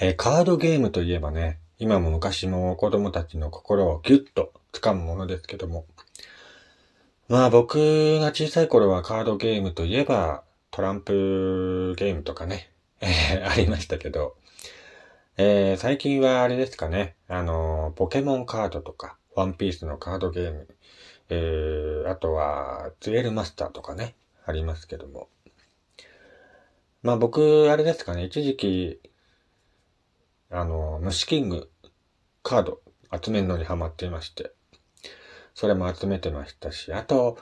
えーカードゲームといえばね、今も昔も子供たちの心をギュッと掴むものですけども。まあ僕が小さい頃はカードゲームといえばトランプゲームとかね、えーありましたけど、えー最近はあれですかね、あのポケモンカードとか、ワンピースのカードゲーム、えーあとは、ツエルマスターとかね、ありますけども。まあ僕、あれですかね、一時期、あの、虫キングカード集めるのにハマっていまして、それも集めてましたし、あと、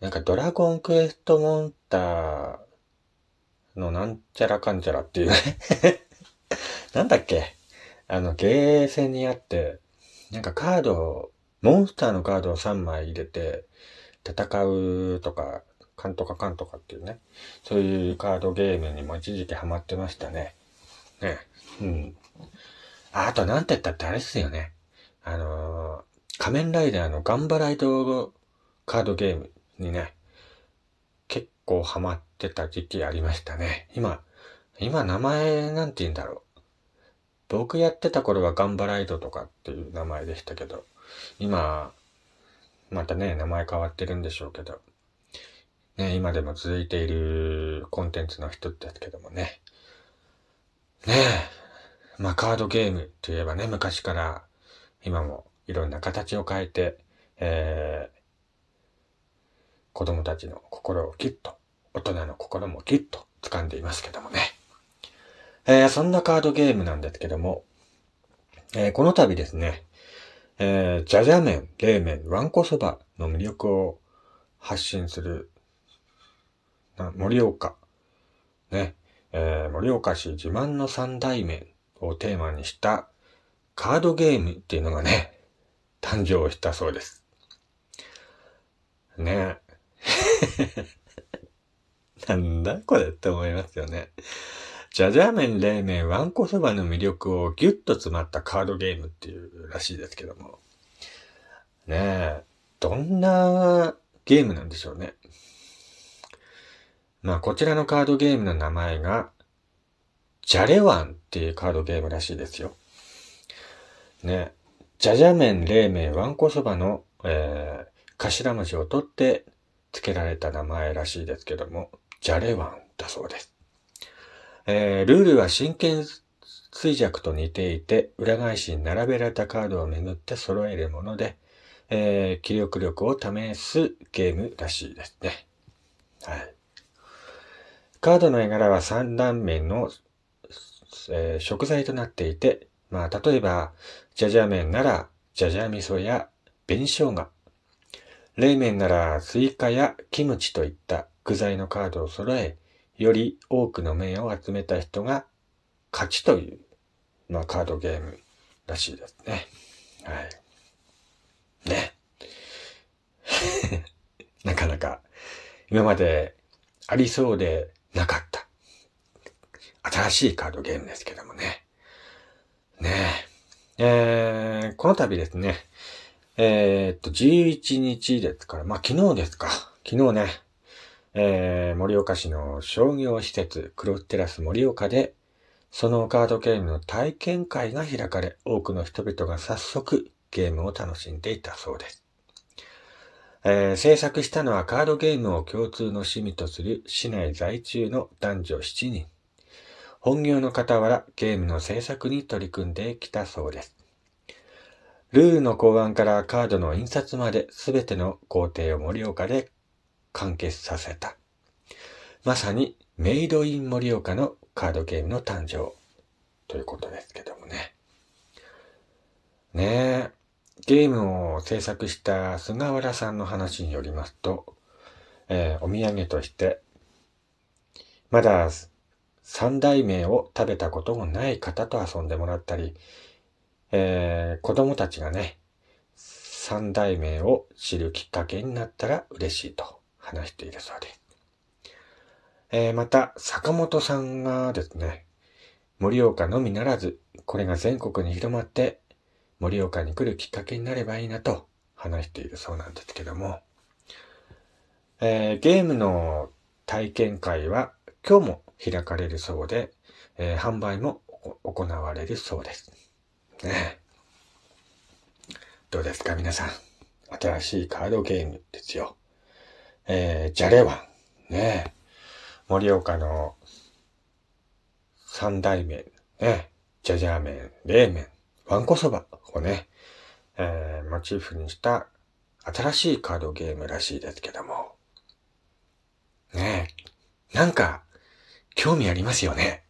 なんかドラゴンクエストモンターのなんちゃらかんちゃらっていうね。なんだっけ？あの、ゲーセンにあって、なんかカードを、モンスターのカードを3枚入れて、戦うとか、かんとかかんとかっていうね。そういうカードゲームにも一時期ハマってましたね。ね。うん。あとなんて言ったってあれっすよね。あのー仮面ライダーのガンバライドカードゲームにね、結構ハマってた時期ありましたね。今、今名前なんて言うんだろう。僕やってた頃はガンバライドとかっていう名前でしたけど、今、またね、名前変わってるんでしょうけど、ね、今でも続いているコンテンツの一つですけどもね。ねえ、まあカードゲームといえばね、昔から今もいろんな形を変えて、えー、子供たちの心をギュッと、大人の心もギュッと掴んでいますけどもね。えー、そんなカードゲームなんですけども、えーこの度ですね、えー、じゃじゃ麺、冷麺、わんこそばの魅力を発信する、な盛岡、ね、えー盛岡市自慢の三大麺をテーマにしたカードゲームっていうのがね、誕生したそうです。ねえ なんだこれって思いますよね。じゃじゃ麺、冷麺、わんこそばの魅力をギュッと詰まったカードゲームっていうらしいですけども。ねえ、どんなゲームなんでしょうね。まあ、こちらのカードゲームの名前が、ジャレワンっていうカードゲームらしいですよ。ね。じゃじゃ麺、冷麺、わんこそばの、えー、頭文字を取って付けられた名前らしいですけども、ジャレワンだそうです。えー、ルールは真剣衰弱と似ていて、裏返しに並べられたカードを巡って揃えるもので、えー、気力力を試すゲームらしいですね。はい。カードの絵柄は三段面の、えー食材となっていて、まあ、例えば、じゃじゃ麺なら、じゃじゃ味噌や紅生姜。冷麺なら、スイカやキムチといった具材のカードを揃え、より多くの麺を集めた人が勝ちという、まあ、カードゲームらしいですね。はい。ね。なかなか、今までありそうでなかった。新しいカードゲームですけどもね。ねえ。えー、この度ですね、えーっと、11日ですから、まあ、昨日ですか。昨日ね、えー、盛岡市の商業施設、クロステラス盛岡で、そのカードゲームの体験会が開かれ、多くの人々が早速ゲームを楽しんでいたそうです。えー制作したのはカードゲームを共通の趣味とする市内在住の男女7人。本業の傍らゲームの制作に取り組んできたそうです。ルールの考案からカードの印刷まで全ての工程を盛岡で完結させた。まさにメイドイン盛岡のカードゲームの誕生ということですけどもね。ねえ、ゲームを制作した菅原さんの話によりますと、えーお土産として、まだ三代目を食べたこともない方と遊んでもらったり、えー子供たちがね、三代目を知るきっかけになったら嬉しいと話しているそうです。えーまた、坂本さんがですね、盛岡のみならず、これが全国に広まって、盛岡に来るきっかけになればいいなと話しているそうなんですけども、えーゲームの体験会は今日も開かれるそうで、えー販売も行われるそうです。ねどうですか皆さん。新しいカードゲームですよ。えー、ジャレワン。ね盛岡の三大麺。ねジャジャー麺、冷麺、ワンコそばをね、えー、モチーフにした新しいカードゲームらしいですけども。ねえ、なんか、興味ありますよね。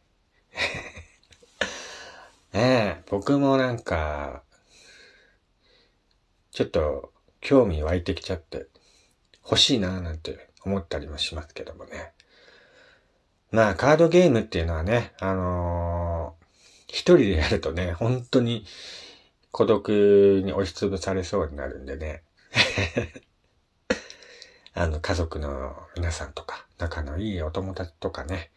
ねえ、僕もなんか、ちょっと興味湧いてきちゃって、欲しいなぁなんて思ったりもしますけどもね。まあ、カードゲームっていうのはね、あのー、一人でやるとね、本当に孤独に押しつぶされそうになるんでね。あの、家族の皆さんとか、仲のいいお友達とかね、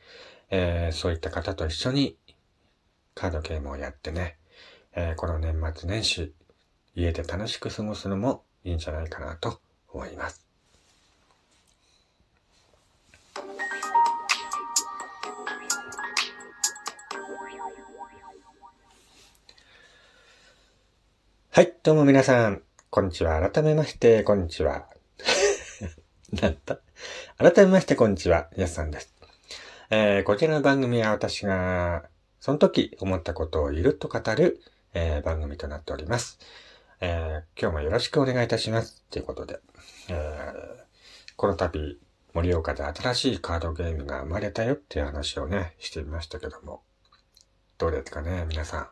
えー、そういった方と一緒にカードゲームをやってね、えー、この年末年始、家で楽しく過ごすのもいいんじゃないかなと思います。はい、どうも皆さん、こんにちは。改めまして、こんにちは。なんだ？改めまして、こんにちは。やすさんです。えー、こちらの番組は私が、その時思ったことをゆるっと語る、えー、番組となっております。えー、今日もよろしくお願いいたします。ということで、えー、この度、盛岡で新しいカードゲームが生まれたよっていう話をね、してみましたけども、どうですかね、皆さん。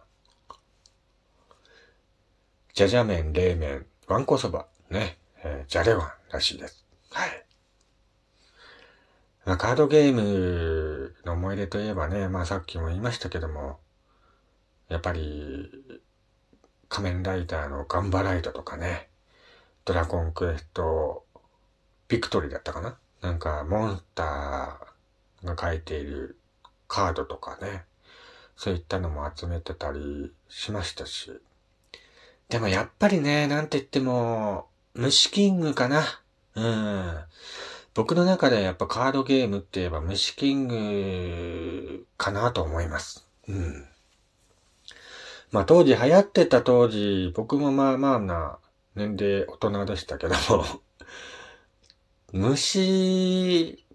じゃじゃ麺、冷麺、わんこそば、ね、えー、じゃれわんらしいです。はい。まあ、カードゲームの思い出といえばね、まあさっきも言いましたけども、やっぱり、仮面ライダーのガンバライドとかね、ドラゴンクエスト、ビクトリーだったかな？なんか、モンスターが書いているカードとかね、そういったのも集めてたりしましたし、でもやっぱりね、なんて言っても、虫キングかな？うん。僕の中でやっぱカードゲームって言えば虫キングかなと思います。うん。まあ当時流行ってた当時、僕もまあまあな年齢大人でしたけども 虫、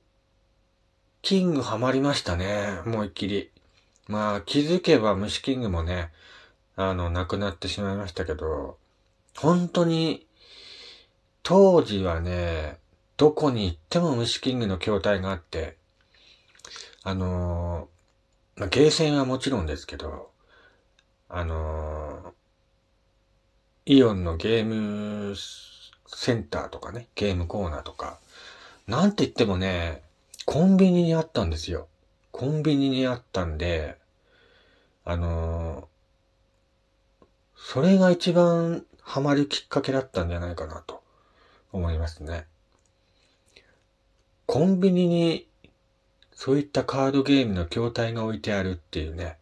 キングハマりましたね。思いっきり。まあ気づけば虫キングもね、あの、亡くなってしまいましたけど、本当に、当時はね、どこに行っても虫キングの筐体があって、あのー、まあ、ゲーセンはもちろんですけど、あのー、イオンのゲームセンターとかね、ゲームコーナーとか、なんて言ってもね、コンビニにあったんですよ。コンビニにあったんで、あのー、それが一番ハマるきっかけだったんじゃないかなと思いますね。コンビニにそういったカードゲームの筐体が置いてあるっていうね、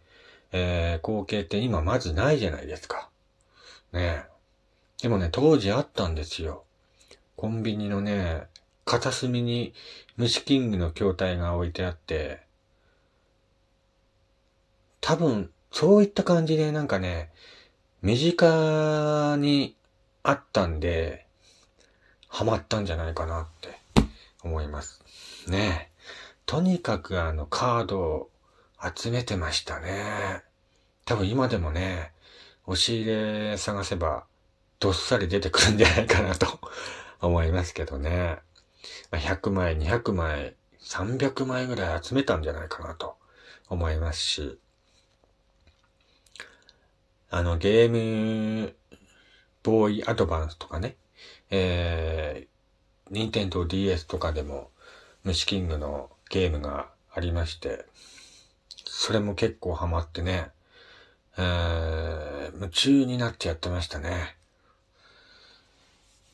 えー、光景って今まずないじゃないですか。ねえでもね、当時あったんですよ。コンビニのね、片隅に虫キングの筐体が置いてあって、多分、そういった感じでなんかね、身近にあったんで、ハマったんじゃないかなって思います。ねとにかくあのカードを集めてましたね。多分今でもね、押し入れ探せばどっさり出てくるんじゃないかなと 思いますけどね。100枚、200枚、300枚ぐらい集めたんじゃないかなと思いますし、あの、ゲーム、ボーイアドバンスとかね、えー、ニンテンドー DS とかでも、虫キングのゲームがありまして、それも結構ハマってね、えー、夢中になってやってましたね。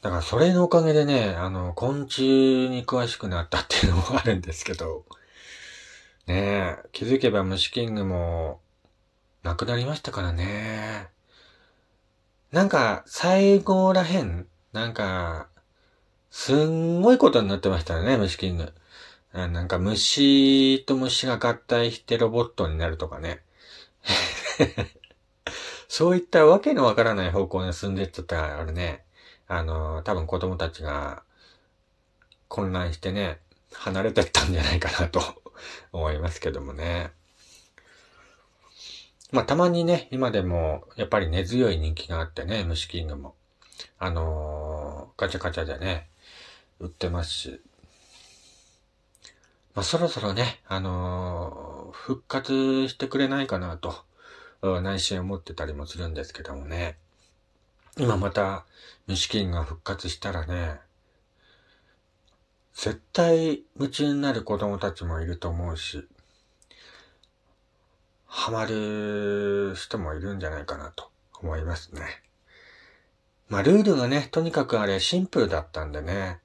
だからそれのおかげでね、あの、昆虫に詳しくなったっていうのもあるんですけど、ねえ、気づけば虫キングも亡くなりましたからね。なんか、最後らへん、なんか、すんごいことになってましたよね、虫キング。なんか虫と虫が合体してロボットになるとかね。そういったわけのわからない方向に進んでっちゃったら、あれね、あの、多分子供たちが混乱してね、離れてったんじゃないかなと思いますけどもね。まあ、たまにね、今でも、やっぱり根強い人気があってね、虫キングも。あのー、ガチャガチャでね、売ってますし。まあ、そろそろね、あのー、復活してくれないかなと、内心思ってたりもするんですけどもね。今また、虫キンが復活したらね、絶対夢中になる子供たちもいると思うし、ハマる人もいるんじゃないかなと思いますね。まあ、ルールがね、とにかくあれシンプルだったんでね、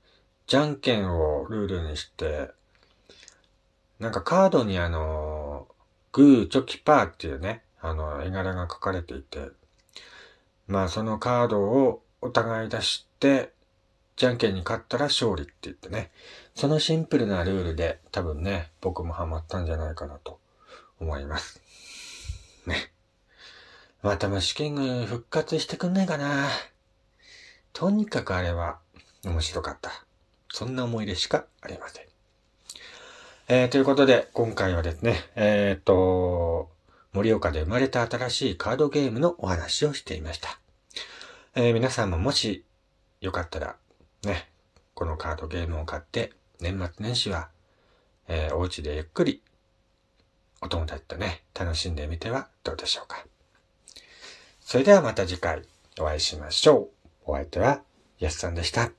じゃんけんをルールにして、なんかカードにあの、グー、チョキ、パーっていうね、あの、絵柄が書かれていて、まあそのカードをお互い出して、じゃんけんに勝ったら勝利って言ってね、そのシンプルなルールで多分ね、僕もハマったんじゃないかなと思います。ね。また虫キング復活してくんないかな。とにかくあれは面白かった。そんな思い出しかありません。えー、ということで、今回はですね、えっ、と、盛岡で生まれた新しいカードゲームのお話をしていました。えー、皆さんももしよかったら、ね、このカードゲームを買って、年末年始は、えー、お家でゆっくりお友達とね、楽しんでみてはどうでしょうか。それではまた次回お会いしましょう。お相手は、やすさんでした。